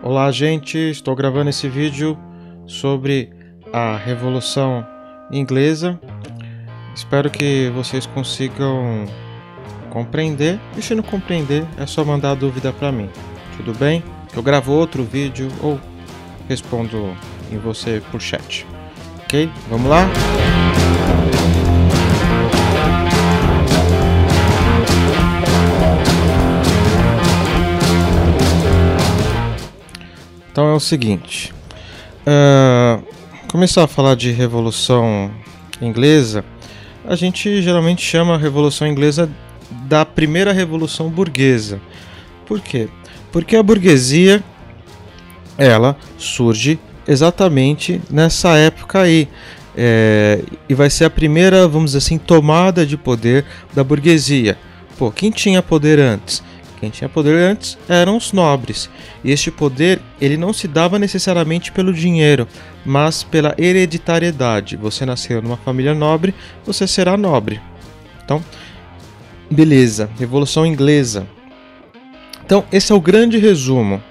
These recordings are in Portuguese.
Olá, gente. Estou gravando esse vídeo sobre a Revolução Inglesa. Espero que vocês consigam compreender. E se não compreender, é só mandar dúvida para mim. Tudo bem? Eu gravo outro vídeo ou respondo em você por chat. Ok? Vamos lá? Então é o seguinte: uh, começar a falar de Revolução Inglesa, a gente geralmente chama a Revolução Inglesa da primeira Revolução Burguesa. Por quê? Porque a burguesia ela surge exatamente nessa época aí. É, e vai ser a primeira, vamos dizer assim, tomada de poder da burguesia. Pô, quem tinha poder antes? Quem tinha poder antes eram os nobres. E este poder ele não se dava necessariamente pelo dinheiro, mas pela hereditariedade. Você nasceu numa família nobre, você será nobre. Então, beleza, Revolução Inglesa. Então, esse é o grande resumo.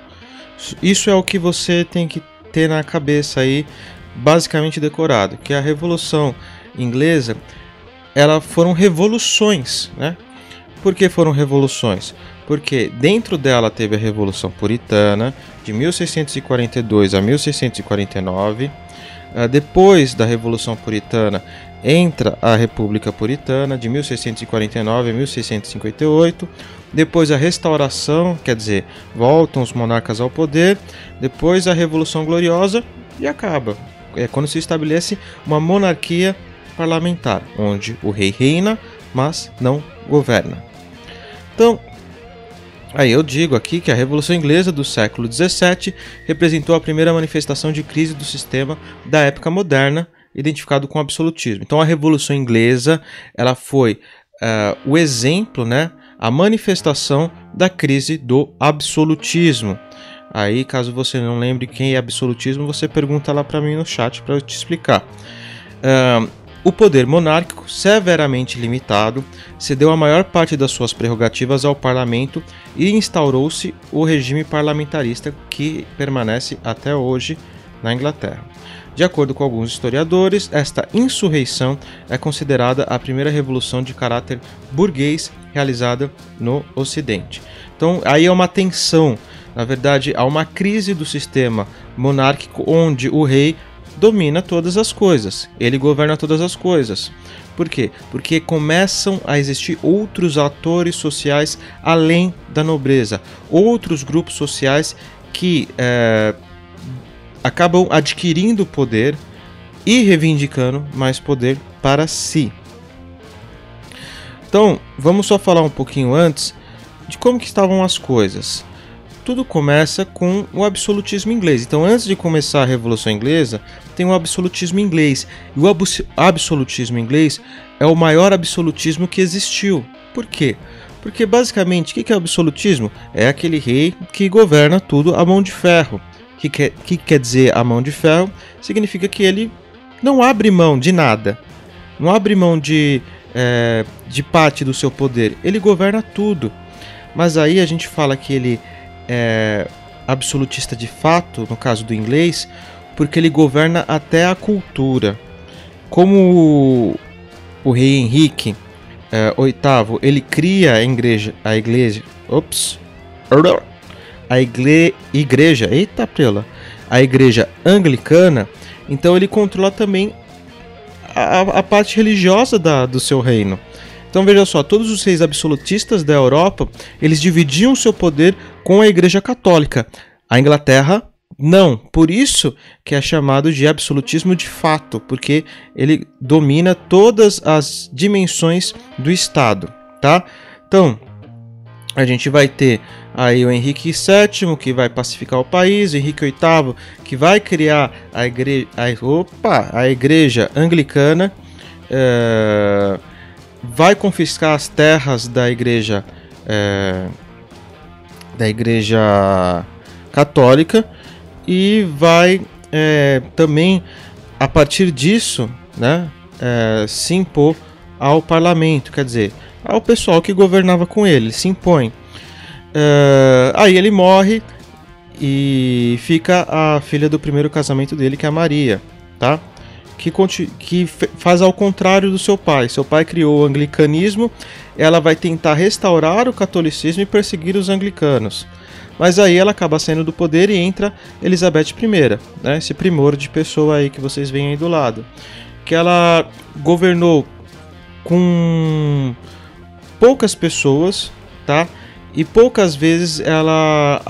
Isso é o que você tem que ter na cabeça aí, basicamente decorado, que a Revolução Inglesa, ela foram revoluções, né? Por que foram revoluções? Porque dentro dela teve a Revolução Puritana, de 1642 a 1649. Ah, depois da Revolução Puritana, entra a República Puritana, de 1649 a 1658. Depois a Restauração, quer dizer, voltam os monarcas ao poder. Depois a Revolução Gloriosa e acaba. É quando se estabelece uma monarquia parlamentar, onde o rei reina, mas não governa. Então, Aí eu digo aqui que a Revolução Inglesa do século XVII representou a primeira manifestação de crise do sistema da época moderna, identificado com o absolutismo. Então a Revolução Inglesa ela foi uh, o exemplo, né, a manifestação da crise do absolutismo. Aí, caso você não lembre quem é absolutismo, você pergunta lá para mim no chat para eu te explicar. Uh, o poder monárquico, severamente limitado, cedeu a maior parte das suas prerrogativas ao parlamento e instaurou-se o regime parlamentarista que permanece até hoje na Inglaterra. De acordo com alguns historiadores, esta insurreição é considerada a primeira revolução de caráter burguês realizada no Ocidente. Então, aí é uma tensão, na verdade, há uma crise do sistema monárquico onde o rei domina todas as coisas, ele governa todas as coisas. Por quê? Porque começam a existir outros atores sociais além da nobreza, outros grupos sociais que é, acabam adquirindo poder e reivindicando mais poder para si. Então, vamos só falar um pouquinho antes de como que estavam as coisas tudo começa com o absolutismo inglês. Então, antes de começar a Revolução Inglesa, tem o absolutismo inglês. E o absolutismo inglês é o maior absolutismo que existiu. Por quê? Porque basicamente, o que é absolutismo? É aquele rei que governa tudo à mão de ferro. O que quer, que quer dizer a mão de ferro? Significa que ele não abre mão de nada, não abre mão de, é, de parte do seu poder, ele governa tudo. Mas aí a gente fala que ele é, absolutista de fato, no caso do inglês, porque ele governa até a cultura. Como o, o rei Henrique é, VIII, ele cria a igreja, a igreja, ops, a igre, igreja, eita prela, a igreja anglicana, então ele controla também a, a parte religiosa da, do seu reino. Então veja só, todos os reis absolutistas da Europa, eles dividiam seu poder com a Igreja Católica. A Inglaterra não, por isso que é chamado de absolutismo de fato, porque ele domina todas as dimensões do Estado, tá? Então, a gente vai ter aí o Henrique VII, que vai pacificar o país, o Henrique VIII, que vai criar a igreja, a, opa, a igreja anglicana, é, vai confiscar as terras da igreja é, da igreja católica e vai é, também a partir disso né, é, se impor ao parlamento, quer dizer, ao pessoal que governava com ele, se impõe. É, aí ele morre e fica a filha do primeiro casamento dele, que é a Maria, tá? Que, que faz ao contrário do seu pai. Seu pai criou o anglicanismo, ela vai tentar restaurar o catolicismo e perseguir os anglicanos. Mas aí ela acaba saindo do poder e entra Elizabeth I, né? esse primor de pessoa aí que vocês veem aí do lado. Que ela governou com poucas pessoas, tá? E poucas vezes ela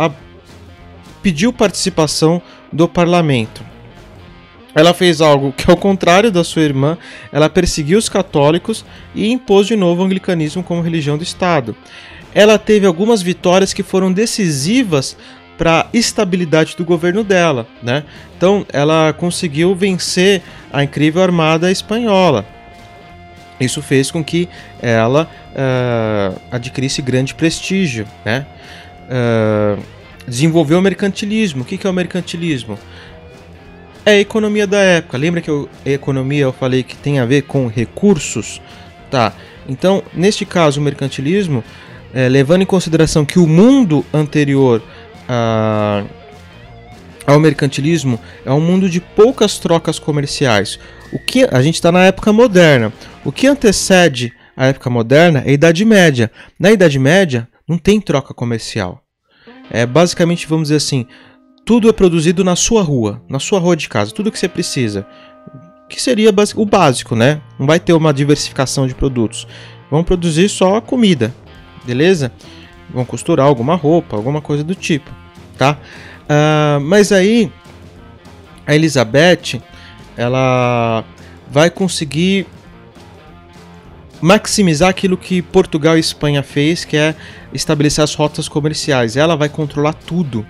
pediu participação do parlamento. Ela fez algo que, ao contrário da sua irmã, ela perseguiu os católicos e impôs de novo o anglicanismo como religião do Estado ela teve algumas vitórias que foram decisivas para a estabilidade do governo dela, né? Então, ela conseguiu vencer a incrível armada espanhola. Isso fez com que ela uh, adquirisse grande prestígio, né? Uh, desenvolveu o mercantilismo. O que, é o mercantilismo? É a economia da época. Lembra que eu, a economia eu falei que tem a ver com recursos? Tá. Então, neste caso, o mercantilismo é, levando em consideração que o mundo anterior a, ao mercantilismo é um mundo de poucas trocas comerciais. O que a gente está na época moderna. O que antecede a época moderna é a Idade Média. Na Idade Média não tem troca comercial. É basicamente, vamos dizer assim, tudo é produzido na sua rua, na sua rua de casa, tudo que você precisa. Que seria o básico, né? Não vai ter uma diversificação de produtos. Vão produzir só comida, beleza? Vão costurar alguma roupa, alguma coisa do tipo, tá? Uh, mas aí a Elizabeth ela vai conseguir maximizar aquilo que Portugal e Espanha fez, que é estabelecer as rotas comerciais. Ela vai controlar tudo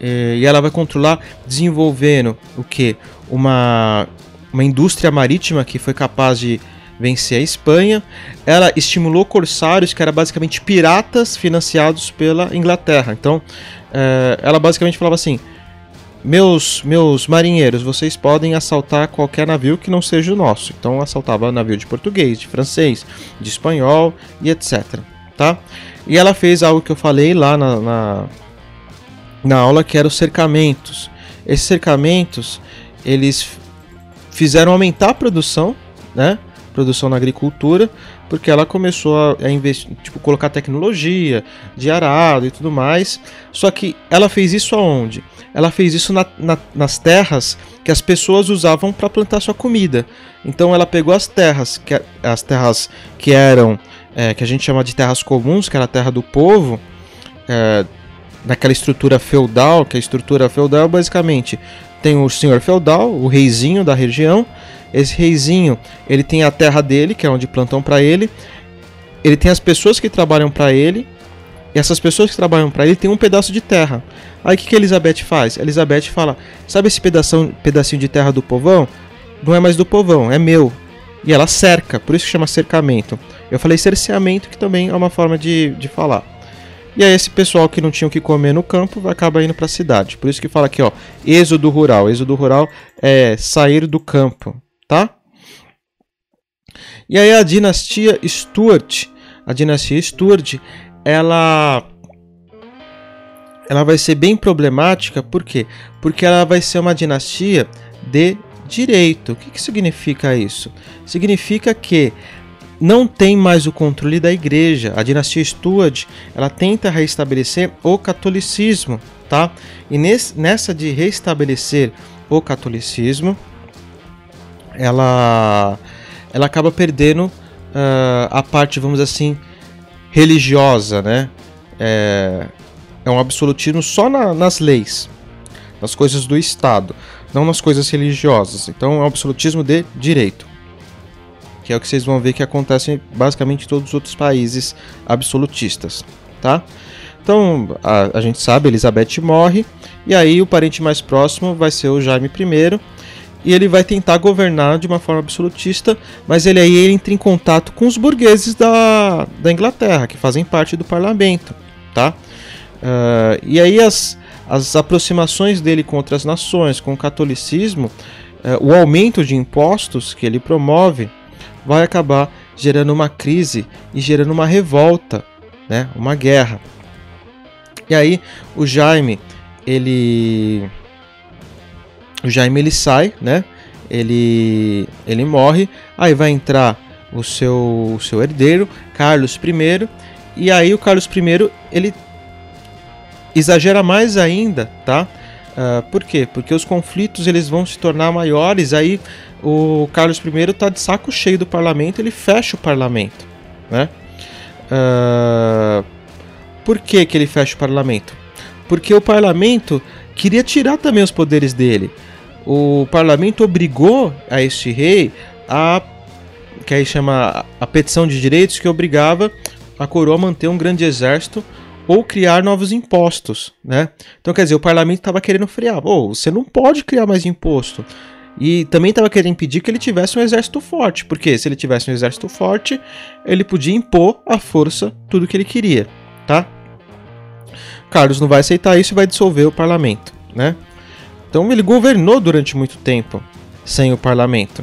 eh, e ela vai controlar desenvolvendo o que uma uma indústria marítima que foi capaz de vencer a Espanha. Ela estimulou corsários, que eram basicamente piratas financiados pela Inglaterra. Então, é, ela basicamente falava assim: meus, meus marinheiros, vocês podem assaltar qualquer navio que não seja o nosso. Então, assaltava navio de português, de francês, de espanhol e etc. Tá? E ela fez algo que eu falei lá na, na, na aula, que era os cercamentos. Esses cercamentos, eles fizeram aumentar a produção, né? Produção na agricultura, porque ela começou a, investir, tipo, colocar tecnologia de arado e tudo mais. Só que ela fez isso aonde? Ela fez isso na, na, nas terras que as pessoas usavam para plantar sua comida. Então ela pegou as terras, que, as terras que eram, é, que a gente chama de terras comuns, que era a terra do povo, é, naquela estrutura feudal, que a estrutura feudal basicamente tem o senhor feudal, o reizinho da região, esse reizinho, ele tem a terra dele, que é onde plantam para ele. Ele tem as pessoas que trabalham para ele. E essas pessoas que trabalham para ele têm um pedaço de terra. Aí o que, que Elizabeth faz? Elizabeth fala: Sabe esse pedação, pedacinho de terra do povão? Não é mais do povão, é meu. E ela cerca, por isso que chama cercamento. Eu falei cerceamento, que também é uma forma de, de falar. E aí esse pessoal que não tinha o que comer no campo acaba indo para a cidade. Por isso que fala aqui, ó, êxodo rural. Êxodo rural é sair do campo tá? E aí a dinastia Stuart, a dinastia Stuart, ela ela vai ser bem problemática, por quê? Porque ela vai ser uma dinastia de direito. O que, que significa isso? Significa que não tem mais o controle da igreja. A dinastia Stuart, ela tenta restabelecer o catolicismo, tá? E nesse, nessa de restabelecer o catolicismo, ela, ela acaba perdendo uh, a parte, vamos assim, religiosa, né? É, é um absolutismo só na, nas leis, nas coisas do Estado, não nas coisas religiosas. Então é um absolutismo de direito, que é o que vocês vão ver que acontece basicamente em todos os outros países absolutistas, tá? Então a, a gente sabe, Elizabeth morre e aí o parente mais próximo vai ser o Jaime I e ele vai tentar governar de uma forma absolutista, mas ele aí entra em contato com os burgueses da, da Inglaterra, que fazem parte do parlamento, tá? Uh, e aí as, as aproximações dele com outras nações, com o catolicismo, uh, o aumento de impostos que ele promove, vai acabar gerando uma crise e gerando uma revolta, né? uma guerra. E aí o Jaime ele o Jaime ele sai, né? Ele ele morre, aí vai entrar o seu o seu herdeiro, Carlos I, e aí o Carlos I ele exagera mais ainda, tá? Uh, por quê? Porque os conflitos eles vão se tornar maiores, aí o Carlos I está de saco cheio do parlamento, ele fecha o parlamento, né? Uh, por que, que ele fecha o parlamento? Porque o parlamento queria tirar também os poderes dele. O parlamento obrigou a este rei a que aí chama a petição de direitos que obrigava a coroa a manter um grande exército ou criar novos impostos, né? Então quer dizer, o parlamento estava querendo frear. Oh, você não pode criar mais imposto. E também estava querendo impedir que ele tivesse um exército forte, porque se ele tivesse um exército forte, ele podia impor à força tudo que ele queria, tá? Carlos não vai aceitar isso e vai dissolver o parlamento, né? Então ele governou durante muito tempo sem o parlamento.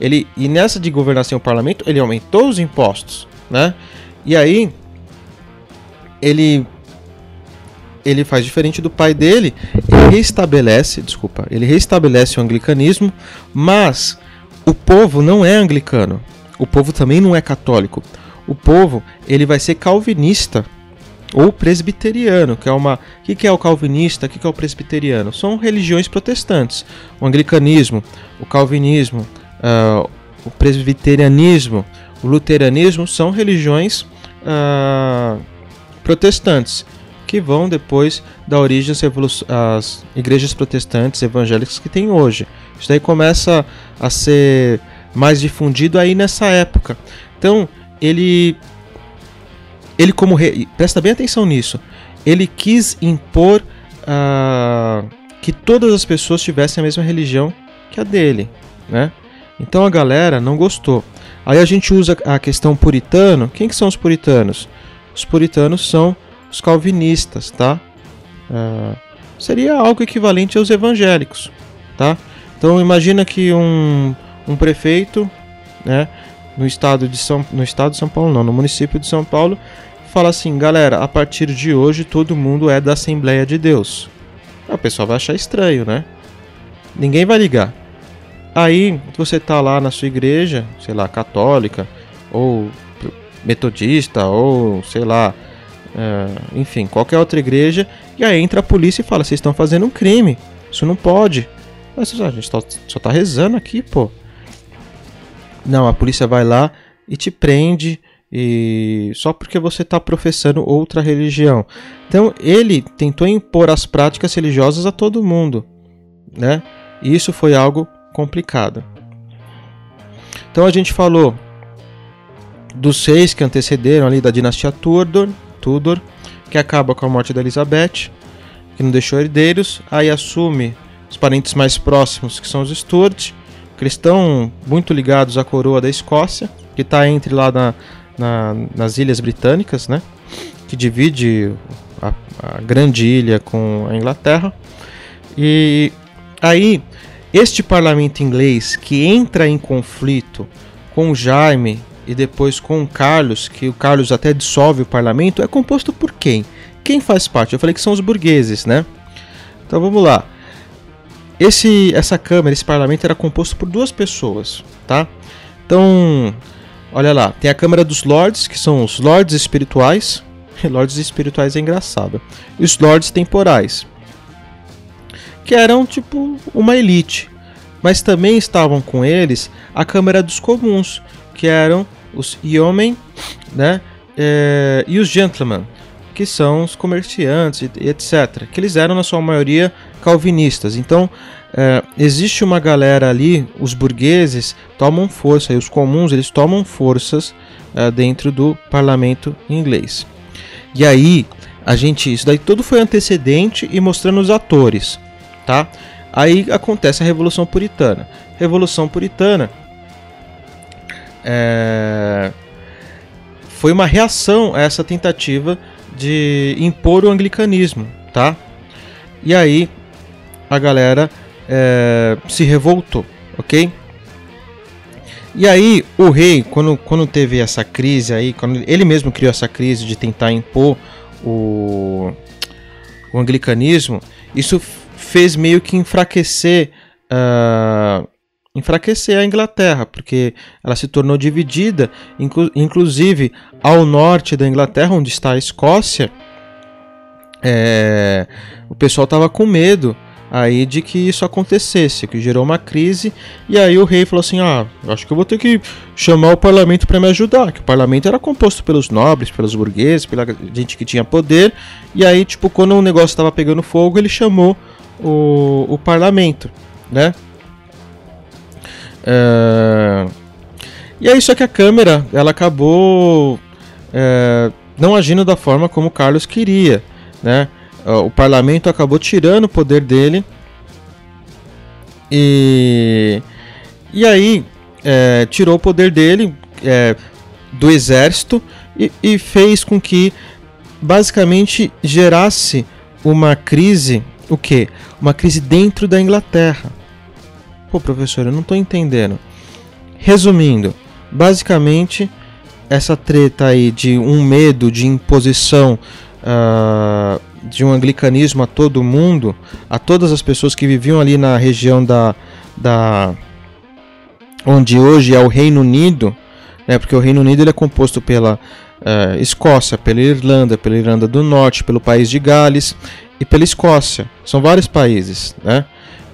Ele e nessa de governar sem o parlamento, ele aumentou os impostos, né? E aí ele ele faz diferente do pai dele, ele restabelece, desculpa, ele restabelece o anglicanismo, mas o povo não é anglicano. O povo também não é católico. O povo, ele vai ser calvinista ou presbiteriano, que é uma, o que, que é o calvinista, o que, que é o presbiteriano? São religiões protestantes. O anglicanismo, o calvinismo, uh, o presbiterianismo, o luteranismo são religiões uh, protestantes que vão depois dar origem às, igrejas protestantes evangélicas que tem hoje. Isso daí começa a ser mais difundido aí nessa época. Então, ele ele como rei, presta bem atenção nisso, ele quis impor uh, que todas as pessoas tivessem a mesma religião que a dele, né? Então a galera não gostou. Aí a gente usa a questão puritano. Quem que são os puritanos? Os puritanos são os calvinistas, tá? Uh, seria algo equivalente aos evangélicos, tá? Então imagina que um, um prefeito, né, no estado de São no estado de São Paulo não, no município de São Paulo, fala assim, galera, a partir de hoje todo mundo é da Assembleia de Deus. o pessoal vai achar estranho, né? Ninguém vai ligar. Aí você tá lá na sua igreja, sei lá, católica ou metodista ou sei lá, é, enfim, qualquer outra igreja, e aí entra a polícia e fala: vocês estão fazendo um crime, isso não pode. Mas a gente só tá rezando aqui, pô. Não, a polícia vai lá e te prende e só porque você está professando outra religião. Então ele tentou impor as práticas religiosas a todo mundo, né? E isso foi algo complicado. Então a gente falou dos seis que antecederam ali da dinastia Tudor, Tudor, que acaba com a morte da Elizabeth, que não deixou herdeiros, aí assume os parentes mais próximos, que são os Stuart, que estão muito ligados à coroa da Escócia, que está entre lá na, na, nas Ilhas Britânicas, né? Que divide a, a grande ilha com a Inglaterra. E aí, este parlamento inglês que entra em conflito com Jaime e depois com o Carlos, que o Carlos até dissolve o parlamento, é composto por quem? Quem faz parte? Eu falei que são os burgueses, né? Então vamos lá. Esse, essa Câmara, esse parlamento era composto por duas pessoas, tá? Então, olha lá, tem a Câmara dos Lords, que são os Lords espirituais. Lords espirituais é engraçado. E os Lords temporais, que eram tipo uma elite. Mas também estavam com eles a Câmara dos Comuns, que eram os yeomen, né, é, e os gentlemen, que são os comerciantes e etc. Que eles eram na sua maioria calvinistas. Então é, existe uma galera ali, os burgueses tomam força e os comuns eles tomam forças é, dentro do parlamento inglês. E aí a gente isso daí tudo foi antecedente e mostrando os atores, tá? Aí acontece a Revolução Puritana. Revolução Puritana é, foi uma reação a essa tentativa de impor o anglicanismo, tá? E aí a galera é, se revoltou, ok? E aí o rei, quando, quando teve essa crise aí, quando ele mesmo criou essa crise de tentar impor o, o anglicanismo, isso fez meio que enfraquecer uh, enfraquecer a Inglaterra, porque ela se tornou dividida, inclu inclusive ao norte da Inglaterra, onde está a Escócia, é, o pessoal estava com medo aí de que isso acontecesse, que gerou uma crise, e aí o rei falou assim: "Ah, acho que eu vou ter que chamar o parlamento para me ajudar", que o parlamento era composto pelos nobres, pelos burgueses, pela gente que tinha poder, e aí tipo quando o negócio estava pegando fogo, ele chamou o, o parlamento, né? É... E aí só que a câmera ela acabou é, não agindo da forma como Carlos queria, né? O parlamento acabou tirando o poder dele e e aí é, tirou o poder dele é, do exército e, e fez com que basicamente gerasse uma crise, o que? Uma crise dentro da Inglaterra. Pô, professor, eu não estou entendendo. Resumindo, basicamente essa treta aí de um medo de imposição uh, de um anglicanismo a todo mundo, a todas as pessoas que viviam ali na região da, da onde hoje é o Reino Unido, né, porque o Reino Unido ele é composto pela uh, Escócia, pela Irlanda, pela Irlanda do Norte, pelo país de Gales e pela Escócia. São vários países, né?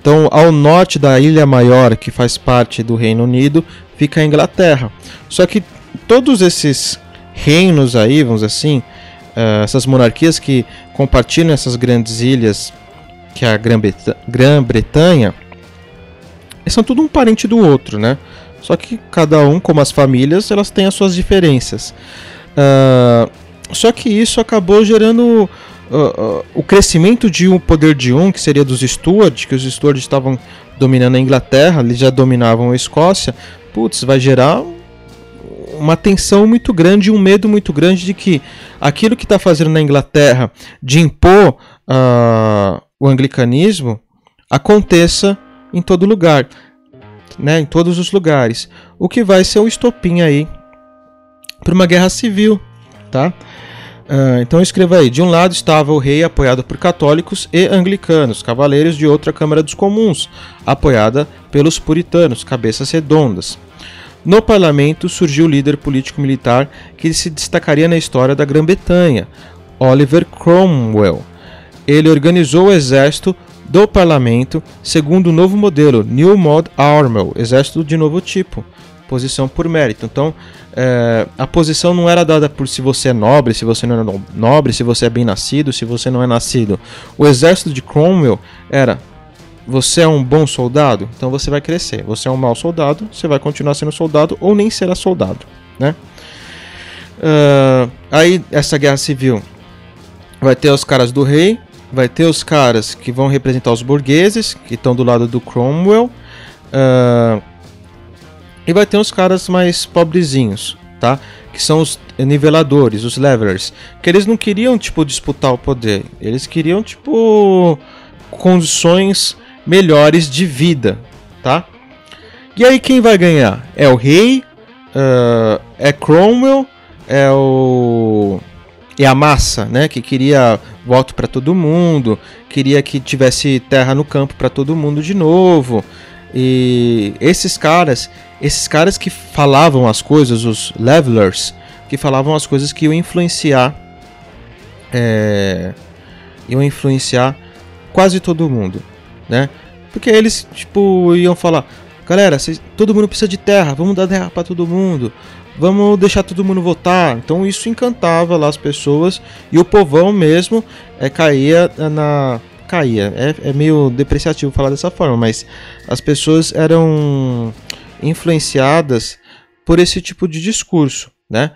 Então, ao norte da Ilha Maior, que faz parte do Reino Unido, fica a Inglaterra. Só que todos esses reinos aí, vamos dizer assim, uh, essas monarquias que compartilham essas grandes ilhas, que é a Grã-Bretanha, são tudo um parente do outro, né? Só que cada um, como as famílias, elas têm as suas diferenças. Uh, só que isso acabou gerando uh, o crescimento de um poder de um, que seria dos Stuart, que os Stuart estavam dominando a Inglaterra, eles já dominavam a Escócia, putz, vai gerar uma tensão muito grande, um medo muito grande de que aquilo que está fazendo na Inglaterra de impor uh, o anglicanismo aconteça em todo lugar, né, em todos os lugares, o que vai ser o estopim aí para uma guerra civil, tá? Uh, então escreva aí: de um lado estava o rei apoiado por católicos e anglicanos, cavaleiros de outra Câmara dos Comuns, apoiada pelos puritanos, cabeças redondas. No parlamento surgiu o líder político-militar que se destacaria na história da Grã-Bretanha, Oliver Cromwell. Ele organizou o exército do parlamento segundo o novo modelo New Mod Army, exército de novo tipo, posição por mérito. Então, é, a posição não era dada por se você é nobre, se você não é nobre, se você é bem nascido, se você não é nascido. O exército de Cromwell era você é um bom soldado, então você vai crescer. Você é um mau soldado, você vai continuar sendo soldado ou nem será soldado, né? Uh, aí essa guerra civil vai ter os caras do rei, vai ter os caras que vão representar os burgueses que estão do lado do Cromwell. Uh, e vai ter uns caras mais pobrezinhos, tá? Que são os niveladores, os levelers. Que eles não queriam, tipo, disputar o poder. Eles queriam, tipo, condições melhores de vida, tá? E aí quem vai ganhar? É o rei? Uh, é Cromwell? É o... É a massa, né? Que queria voto para todo mundo, queria que tivesse terra no campo para todo mundo de novo. E esses caras, esses caras que falavam as coisas, os levelers, que falavam as coisas que iam influenciar, é, iam influenciar quase todo mundo, né? Porque eles tipo iam falar, galera, cês, todo mundo precisa de terra, vamos dar terra para todo mundo, vamos deixar todo mundo votar. Então isso encantava lá as pessoas e o povão mesmo é, caía na caía. É, é meio depreciativo falar dessa forma, mas as pessoas eram influenciadas por esse tipo de discurso, né?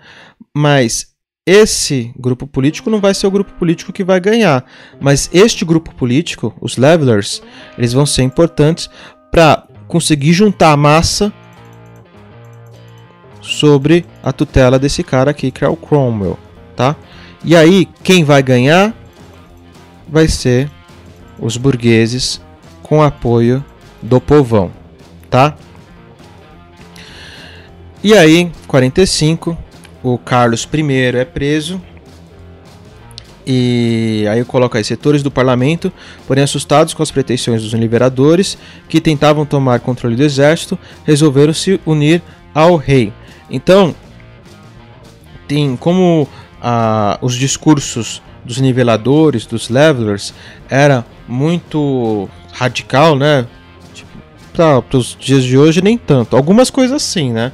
Mas esse grupo político não vai ser o grupo político que vai ganhar, mas este grupo político, os levelers, eles vão ser importantes para conseguir juntar a massa sobre a tutela desse cara aqui, que é o Cromwell, tá? E aí, quem vai ganhar vai ser os burgueses com apoio do povão, tá? E aí, 45, o Carlos I é preso E aí eu coloco aí, setores do parlamento, porém assustados com as pretensões dos liberadores, que tentavam tomar controle do exército, resolveram se unir ao rei. Então, tem como ah, os discursos dos niveladores, dos levelers, era muito radical, né? Tipo, para os dias de hoje nem tanto. Algumas coisas sim, né?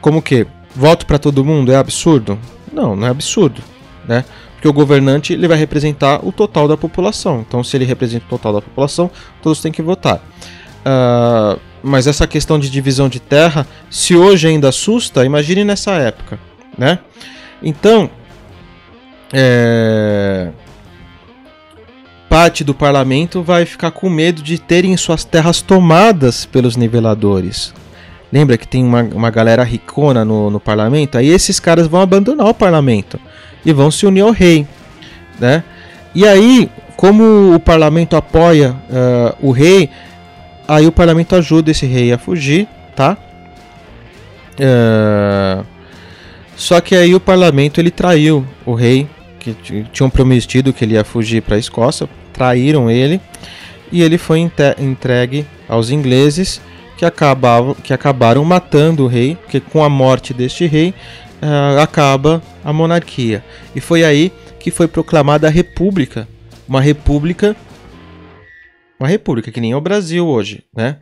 Como que voto para todo mundo é absurdo? Não, não é absurdo, né? Porque o governante ele vai representar o total da população. Então, se ele representa o total da população, todos têm que votar. Uh, mas essa questão de divisão de terra, se hoje ainda assusta, imagine nessa época, né? Então, é... parte do parlamento vai ficar com medo de terem suas terras tomadas pelos niveladores. Lembra que tem uma, uma galera ricona no, no parlamento? Aí esses caras vão abandonar o parlamento e vão se unir ao rei, né? E aí, como o parlamento apoia uh, o rei, aí o parlamento ajuda esse rei a fugir, tá? Uh, só que aí o parlamento ele traiu o rei, que tinham prometido que ele ia fugir para a Escócia, traíram ele e ele foi entregue aos ingleses que, acabavam, que acabaram matando o rei, porque com a morte deste rei uh, acaba a monarquia. E foi aí que foi proclamada a república, uma república, uma república que nem é o Brasil hoje, né?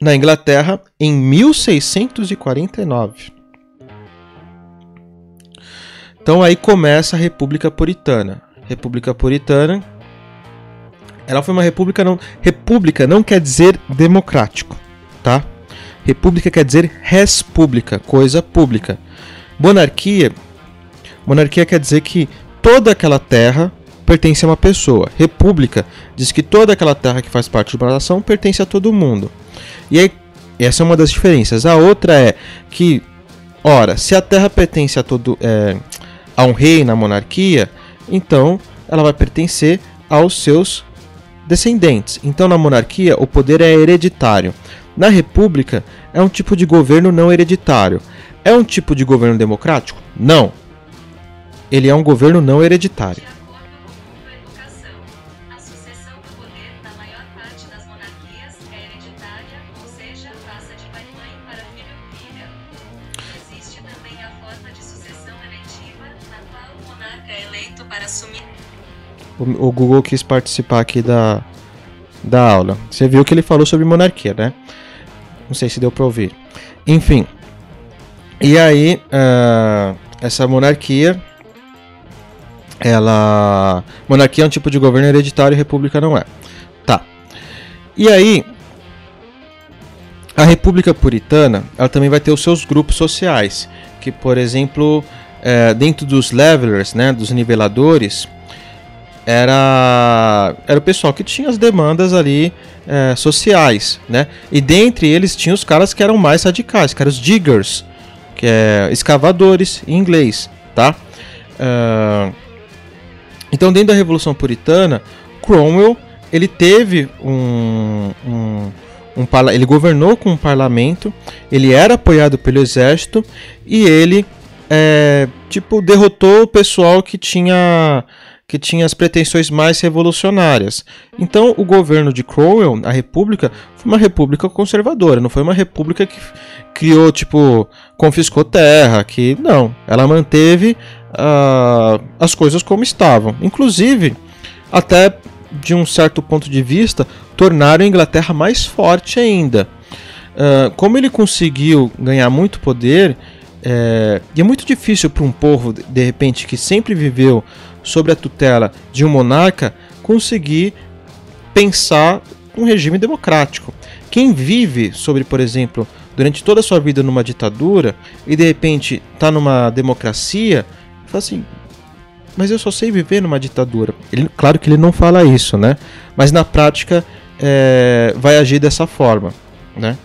Na Inglaterra em 1649. Então aí começa a República Puritana. República Puritana ela foi uma república não. República não quer dizer democrático, tá? República quer dizer res pública, coisa pública. Monarquia, monarquia quer dizer que toda aquela terra pertence a uma pessoa. República diz que toda aquela terra que faz parte de uma nação pertence a todo mundo. E aí, essa é uma das diferenças. A outra é que, ora, se a terra pertence a todo é, a um rei na monarquia, então ela vai pertencer aos seus descendentes. Então, na monarquia, o poder é hereditário. Na república, é um tipo de governo não hereditário. É um tipo de governo democrático? Não. Ele é um governo não hereditário. O, Google quis participar aqui da, da aula. Você viu que ele falou sobre monarquia, né? Não sei se deu para ouvir. Enfim. E aí, uh, essa monarquia. Ela. Monarquia é um tipo de governo hereditário república não é. Tá. E aí. A República Puritana, ela também vai ter os seus grupos sociais, que, por exemplo, é, dentro dos levelers, né, dos niveladores, era, era o pessoal que tinha as demandas ali é, sociais, né? E dentre eles tinha os caras que eram mais radicais, que eram os diggers, que é escavadores em inglês, tá? Uh, então, dentro da Revolução Puritana, Cromwell ele teve um, um, um, ele governou com um parlamento, ele era apoiado pelo exército e ele é, tipo derrotou o pessoal que tinha que tinha as pretensões mais revolucionárias. Então, o governo de Cromwell, a república, foi uma república conservadora, não foi uma república que criou, tipo, confiscou terra, que não, ela manteve uh, as coisas como estavam. Inclusive, até de um certo ponto de vista, tornaram a Inglaterra mais forte ainda. Uh, como ele conseguiu ganhar muito poder, é, e é muito difícil para um povo, de repente, que sempre viveu sobre a tutela de um monarca conseguir pensar um regime democrático. Quem vive sobre, por exemplo, durante toda a sua vida numa ditadura e de repente está numa democracia, fala assim: mas eu só sei viver numa ditadura. Ele, claro que ele não fala isso, né? Mas na prática é, vai agir dessa forma, né?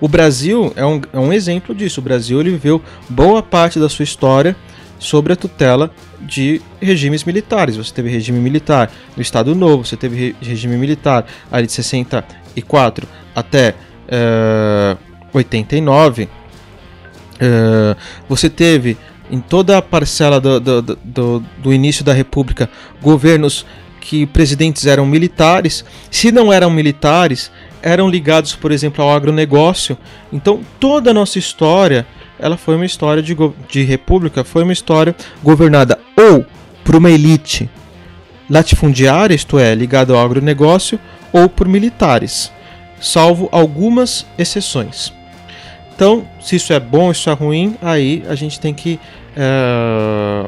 O Brasil é um, é um exemplo disso. O Brasil ele viveu boa parte da sua história sobre a tutela de regimes militares. Você teve regime militar no Estado Novo, você teve regime militar ali de 64 até uh, 89. Uh, você teve em toda a parcela do, do, do, do início da República, governos que presidentes eram militares. Se não eram militares, eram ligados, por exemplo, ao agronegócio. Então, toda a nossa história, ela foi uma história de, de república, foi uma história governada ou por uma elite latifundiária, isto é, ligada ao agronegócio, ou por militares, salvo algumas exceções. Então, se isso é bom, isso é ruim, aí a gente tem que é,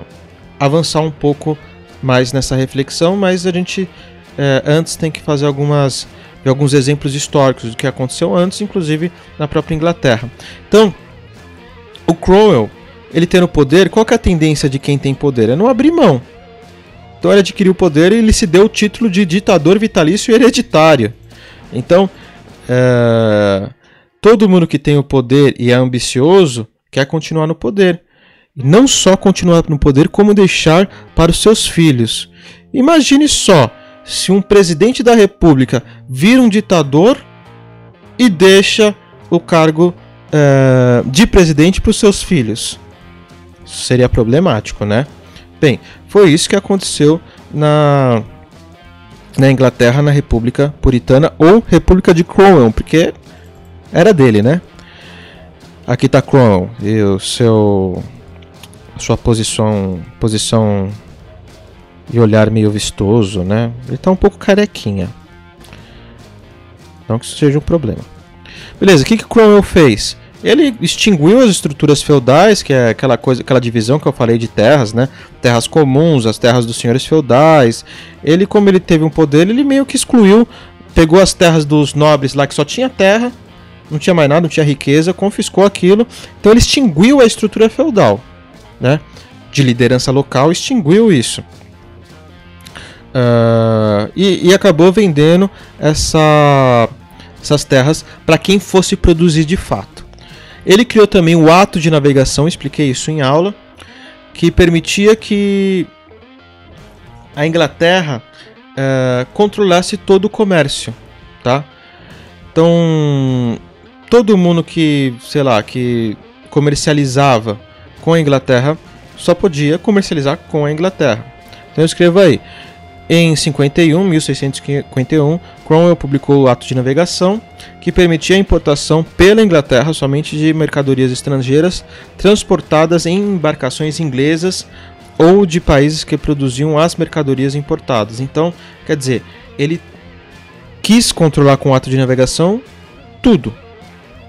avançar um pouco mais nessa reflexão, mas a gente é, antes tem que fazer algumas alguns exemplos históricos do que aconteceu antes, inclusive na própria Inglaterra. Então, o Cromwell, ele tendo poder, qual é a tendência de quem tem poder? É não abrir mão. Então ele adquiriu o poder e ele se deu o título de ditador vitalício hereditário. Então, é, todo mundo que tem o poder e é ambicioso quer continuar no poder. E não só continuar no poder, como deixar para os seus filhos. Imagine só se um presidente da república vira um ditador e deixa o cargo é, de presidente para os seus filhos. Isso seria problemático, né? Bem, foi isso que aconteceu na, na Inglaterra, na República Puritana ou República de Cromwell, porque era dele, né? Aqui está Cromwell e o seu sua posição posição e olhar meio vistoso, né? Ele está um pouco carequinha. Não que isso seja um problema. Beleza, o que que Cromwell fez? Ele extinguiu as estruturas feudais, que é aquela coisa, aquela divisão que eu falei de terras, né? Terras comuns, as terras dos senhores feudais. Ele, como ele teve um poder, ele meio que excluiu, pegou as terras dos nobres lá que só tinha terra, não tinha mais nada, não tinha riqueza, confiscou aquilo. Então ele extinguiu a estrutura feudal, né? De liderança local, extinguiu isso. Uh, e, e acabou vendendo essa, essas terras para quem fosse produzir de fato. Ele criou também o ato de navegação, expliquei isso em aula, que permitia que a Inglaterra uh, controlasse todo o comércio, tá? Então, todo mundo que, sei lá, que comercializava com a Inglaterra só podia comercializar com a Inglaterra. Então escreva aí. Em 51, 1651, Cromwell publicou o Ato de Navegação, que permitia a importação pela Inglaterra somente de mercadorias estrangeiras transportadas em embarcações inglesas ou de países que produziam as mercadorias importadas. Então, quer dizer, ele quis controlar com o ato de navegação tudo.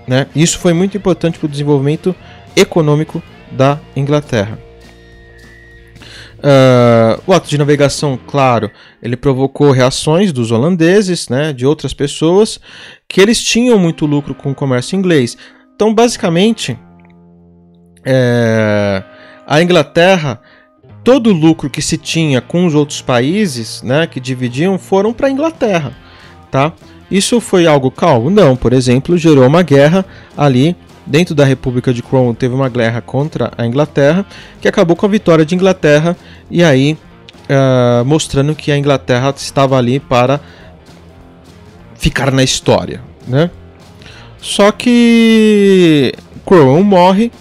Né? Isso foi muito importante para o desenvolvimento econômico da Inglaterra. Uh, o ato de navegação, claro, ele provocou reações dos holandeses, né, de outras pessoas, que eles tinham muito lucro com o comércio inglês. Então, basicamente, é, a Inglaterra, todo o lucro que se tinha com os outros países, né, que dividiam, foram para a Inglaterra, tá? Isso foi algo calmo? Não, por exemplo, gerou uma guerra ali dentro da República de Cromwell teve uma guerra contra a Inglaterra, que acabou com a vitória de Inglaterra, e aí uh, mostrando que a Inglaterra estava ali para ficar na história. Né? Só que Cromwell morre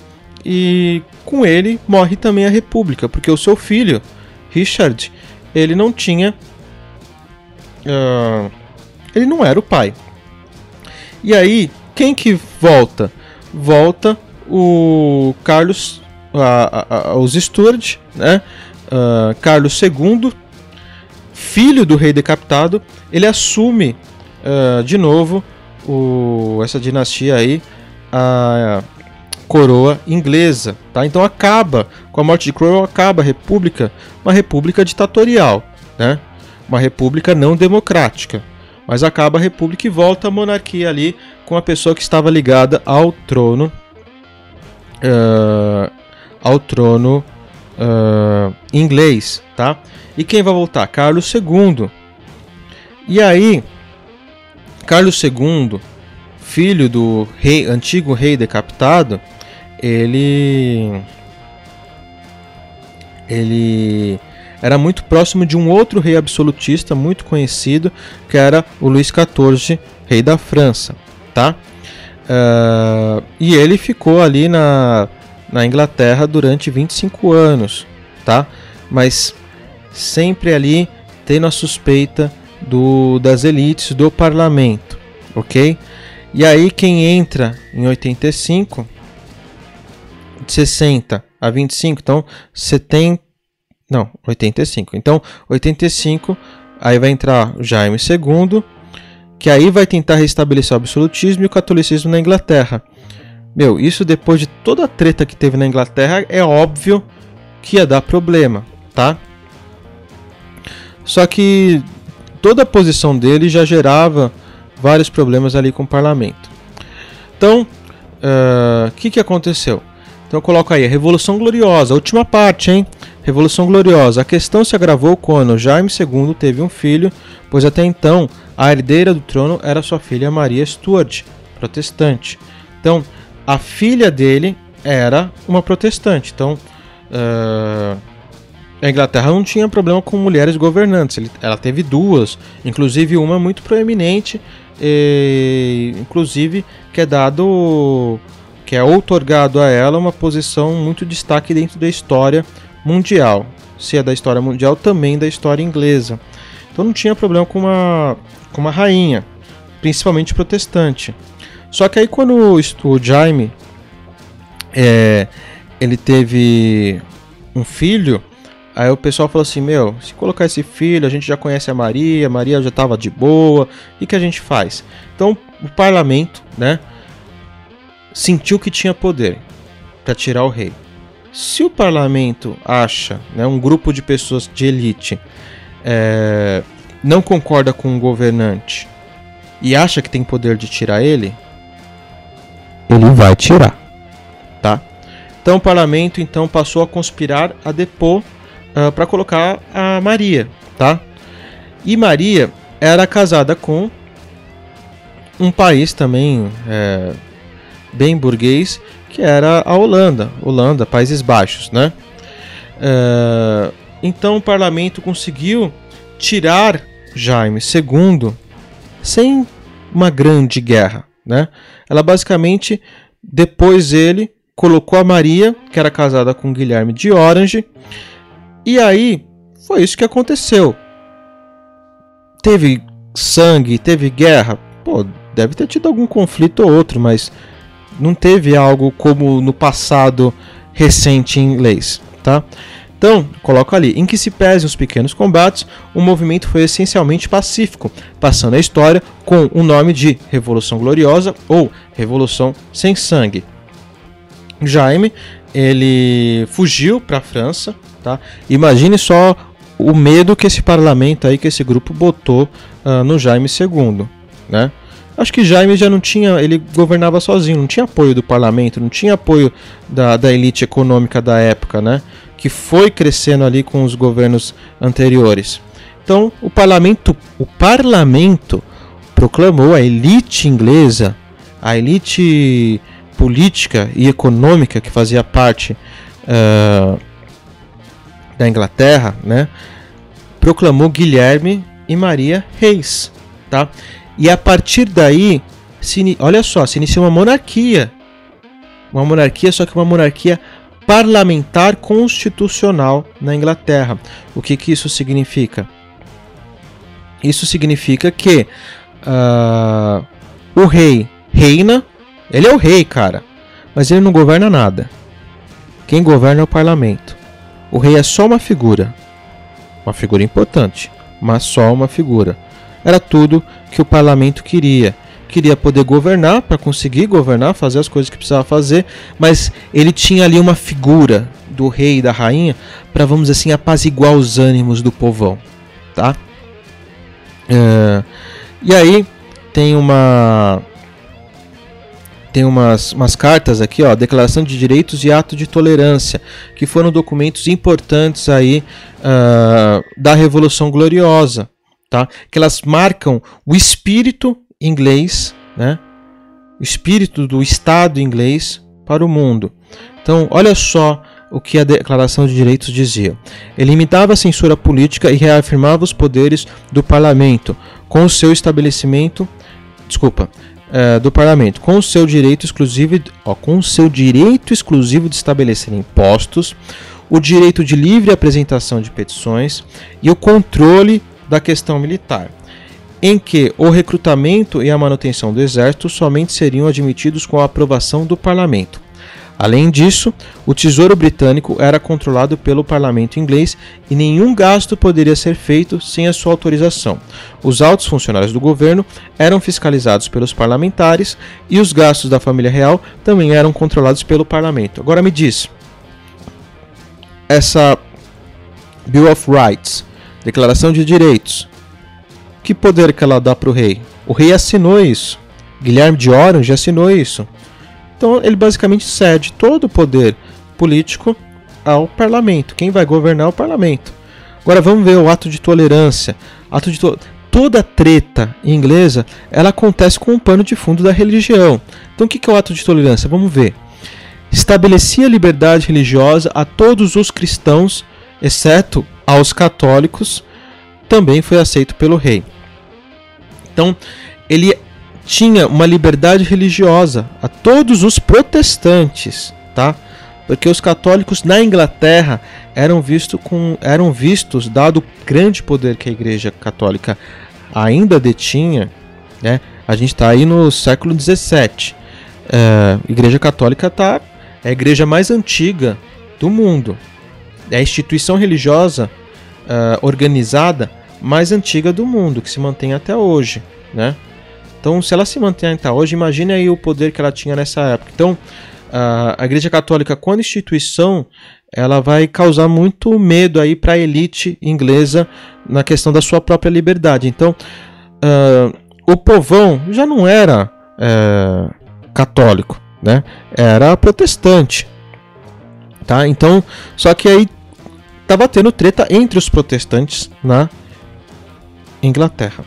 e com ele morre também a República, porque o seu filho, Richard, ele não tinha. Uh, ele não era o pai. E aí, quem que volta? volta o Carlos, a, a, a, os Stuart, né? Uh, Carlos II, filho do rei decapitado, ele assume uh, de novo o, essa dinastia aí, a coroa inglesa, tá? Então acaba com a morte de Cromwell acaba a república, uma república ditatorial, né? Uma república não democrática. Mas acaba a república e volta a monarquia ali com a pessoa que estava ligada ao trono. Uh, ao trono uh, inglês, tá? E quem vai voltar? Carlos II. E aí, Carlos II, filho do rei, antigo rei decapitado, ele ele era muito próximo de um outro rei absolutista muito conhecido, que era o Luís XIV, rei da França, tá? Uh, e ele ficou ali na, na Inglaterra durante 25 anos, tá? Mas sempre ali tendo a suspeita do, das elites do parlamento, ok? E aí quem entra em 85, de 60 a 25, então 70, não, 85. Então 85, aí vai entrar Jaime II, que aí vai tentar restabelecer o absolutismo e o catolicismo na Inglaterra. Meu, isso depois de toda a treta que teve na Inglaterra, é óbvio que ia dar problema, tá? Só que toda a posição dele já gerava vários problemas ali com o parlamento. Então, o uh, que, que aconteceu? Então eu coloco aí a Revolução Gloriosa, última parte, hein? Revolução Gloriosa. A questão se agravou quando Jaime II teve um filho, pois até então a herdeira do trono era sua filha Maria Stuart, protestante. Então, a filha dele era uma protestante. Então, uh, a Inglaterra não tinha problema com mulheres governantes. ela teve duas, inclusive uma muito proeminente, e, inclusive que é dado, que é outorgado a ela uma posição muito destaque dentro da história mundial. Se é da história mundial, também da história inglesa. Então não tinha problema com uma, com uma rainha, principalmente protestante. Só que aí quando o Jaime é, ele teve um filho, Aí o pessoal falou assim: Meu, se colocar esse filho, a gente já conhece a Maria, a Maria já estava de boa, o que a gente faz? Então o parlamento, né, sentiu que tinha poder para tirar o rei. Se o parlamento acha, né, um grupo de pessoas de elite, é, não concorda com o governante e acha que tem poder de tirar ele, ele vai tirar, tá? Então o parlamento então passou a conspirar a depor uh, ah, para colocar a Maria, tá? E Maria era casada com um país também é, bem burguês, que era a Holanda, Holanda, Países Baixos, né? Uh, então o parlamento conseguiu tirar Jaime II sem uma grande guerra, né? Ela basicamente depois ele colocou a Maria, que era casada com Guilherme de Orange, e aí, foi isso que aconteceu. Teve sangue, teve guerra. Pô, deve ter tido algum conflito ou outro, mas não teve algo como no passado recente em inglês, tá? Então, coloco ali, em que se pese os pequenos combates, o movimento foi essencialmente pacífico, passando a história com o nome de Revolução Gloriosa ou Revolução Sem Sangue. Jaime, ele fugiu para a França, Tá? Imagine só o medo que esse parlamento aí, que esse grupo botou uh, no Jaime II, né? Acho que Jaime já não tinha, ele governava sozinho, não tinha apoio do parlamento, não tinha apoio da, da elite econômica da época, né? Que foi crescendo ali com os governos anteriores. Então, o parlamento, o parlamento proclamou a elite inglesa, a elite política e econômica que fazia parte uh, da Inglaterra, né, proclamou Guilherme e Maria reis, tá? E a partir daí, se, olha só, se inicia uma monarquia, uma monarquia, só que uma monarquia parlamentar constitucional na Inglaterra. O que, que isso significa? Isso significa que uh, o rei reina, ele é o rei, cara, mas ele não governa nada. Quem governa é o parlamento. O rei é só uma figura, uma figura importante, mas só uma figura. Era tudo que o parlamento queria. Queria poder governar, para conseguir governar, fazer as coisas que precisava fazer, mas ele tinha ali uma figura do rei e da rainha para, vamos assim, apaziguar os ânimos do povão. Tá? É, e aí tem uma tem umas, umas cartas aqui, ó, Declaração de Direitos e Ato de Tolerância, que foram documentos importantes aí uh, da Revolução Gloriosa, tá? Que elas marcam o espírito inglês, né? O espírito do Estado inglês para o mundo. Então, olha só o que a Declaração de Direitos dizia. Ele limitava a censura política e reafirmava os poderes do parlamento, com o seu estabelecimento, desculpa, é, do parlamento, com o seu direito exclusivo, ó, com o seu direito exclusivo de estabelecer impostos, o direito de livre apresentação de petições e o controle da questão militar, em que o recrutamento e a manutenção do exército somente seriam admitidos com a aprovação do parlamento. Além disso, o Tesouro Britânico era controlado pelo parlamento inglês e nenhum gasto poderia ser feito sem a sua autorização. Os altos funcionários do governo eram fiscalizados pelos parlamentares e os gastos da família real também eram controlados pelo parlamento. Agora me diz, essa Bill of Rights, Declaração de Direitos, que poder que ela dá para o rei? O rei assinou isso. Guilherme de Orange assinou isso. Então ele basicamente cede todo o poder político ao parlamento. Quem vai governar é o parlamento. Agora vamos ver o ato de tolerância. Ato de to... Toda treta inglesa ela acontece com um pano de fundo da religião. Então o que é o ato de tolerância? Vamos ver. Estabelecia liberdade religiosa a todos os cristãos, exceto aos católicos, também foi aceito pelo rei. Então, ele tinha uma liberdade religiosa a todos os protestantes, tá? Porque os católicos na Inglaterra eram, visto com, eram vistos, dado o grande poder que a Igreja Católica ainda detinha, né? A gente está aí no século XVII. É, a Igreja Católica tá, é a igreja mais antiga do mundo. É a instituição religiosa uh, organizada mais antiga do mundo, que se mantém até hoje, né? Então, se ela se mantém até hoje, imagine aí o poder que ela tinha nessa época. Então, a Igreja Católica, quando instituição, ela vai causar muito medo aí para a elite inglesa na questão da sua própria liberdade. Então, uh, o povão já não era uh, católico, né? Era protestante, tá? Então, só que aí estava tendo treta entre os protestantes na Inglaterra.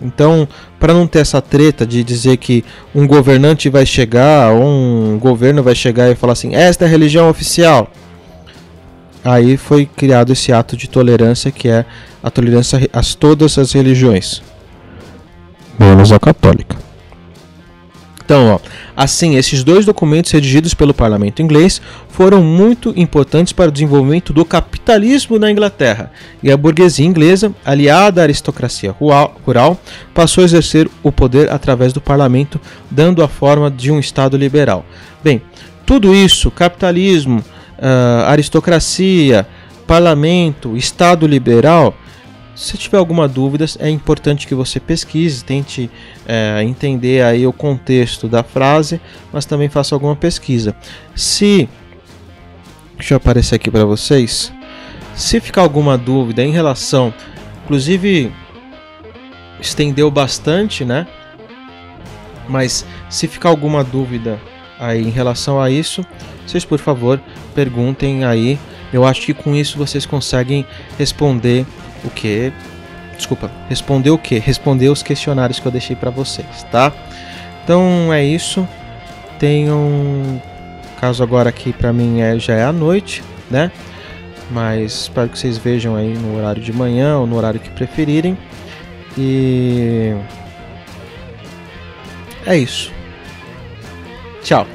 Então, para não ter essa treta de dizer que um governante vai chegar, ou um governo vai chegar e falar assim: esta é a religião oficial. Aí foi criado esse ato de tolerância que é a tolerância a todas as religiões, menos a católica. Então, ó, assim, esses dois documentos redigidos pelo parlamento inglês foram muito importantes para o desenvolvimento do capitalismo na Inglaterra, e a burguesia inglesa, aliada à aristocracia rural, passou a exercer o poder através do parlamento, dando a forma de um Estado liberal. Bem, tudo isso, capitalismo, uh, aristocracia, parlamento, Estado liberal, se tiver alguma dúvida, é importante que você pesquise, tente é, entender aí o contexto da frase, mas também faça alguma pesquisa. Se deixa eu aparecer aqui para vocês, se ficar alguma dúvida em relação, inclusive estendeu bastante, né? Mas se ficar alguma dúvida aí em relação a isso, vocês por favor perguntem aí. Eu acho que com isso vocês conseguem responder o que? Desculpa, responder o que? Responder os questionários que eu deixei para vocês, tá? Então é isso. Tenham caso agora aqui para mim é já é a noite, né? Mas espero que vocês vejam aí no horário de manhã ou no horário que preferirem. E é isso. Tchau.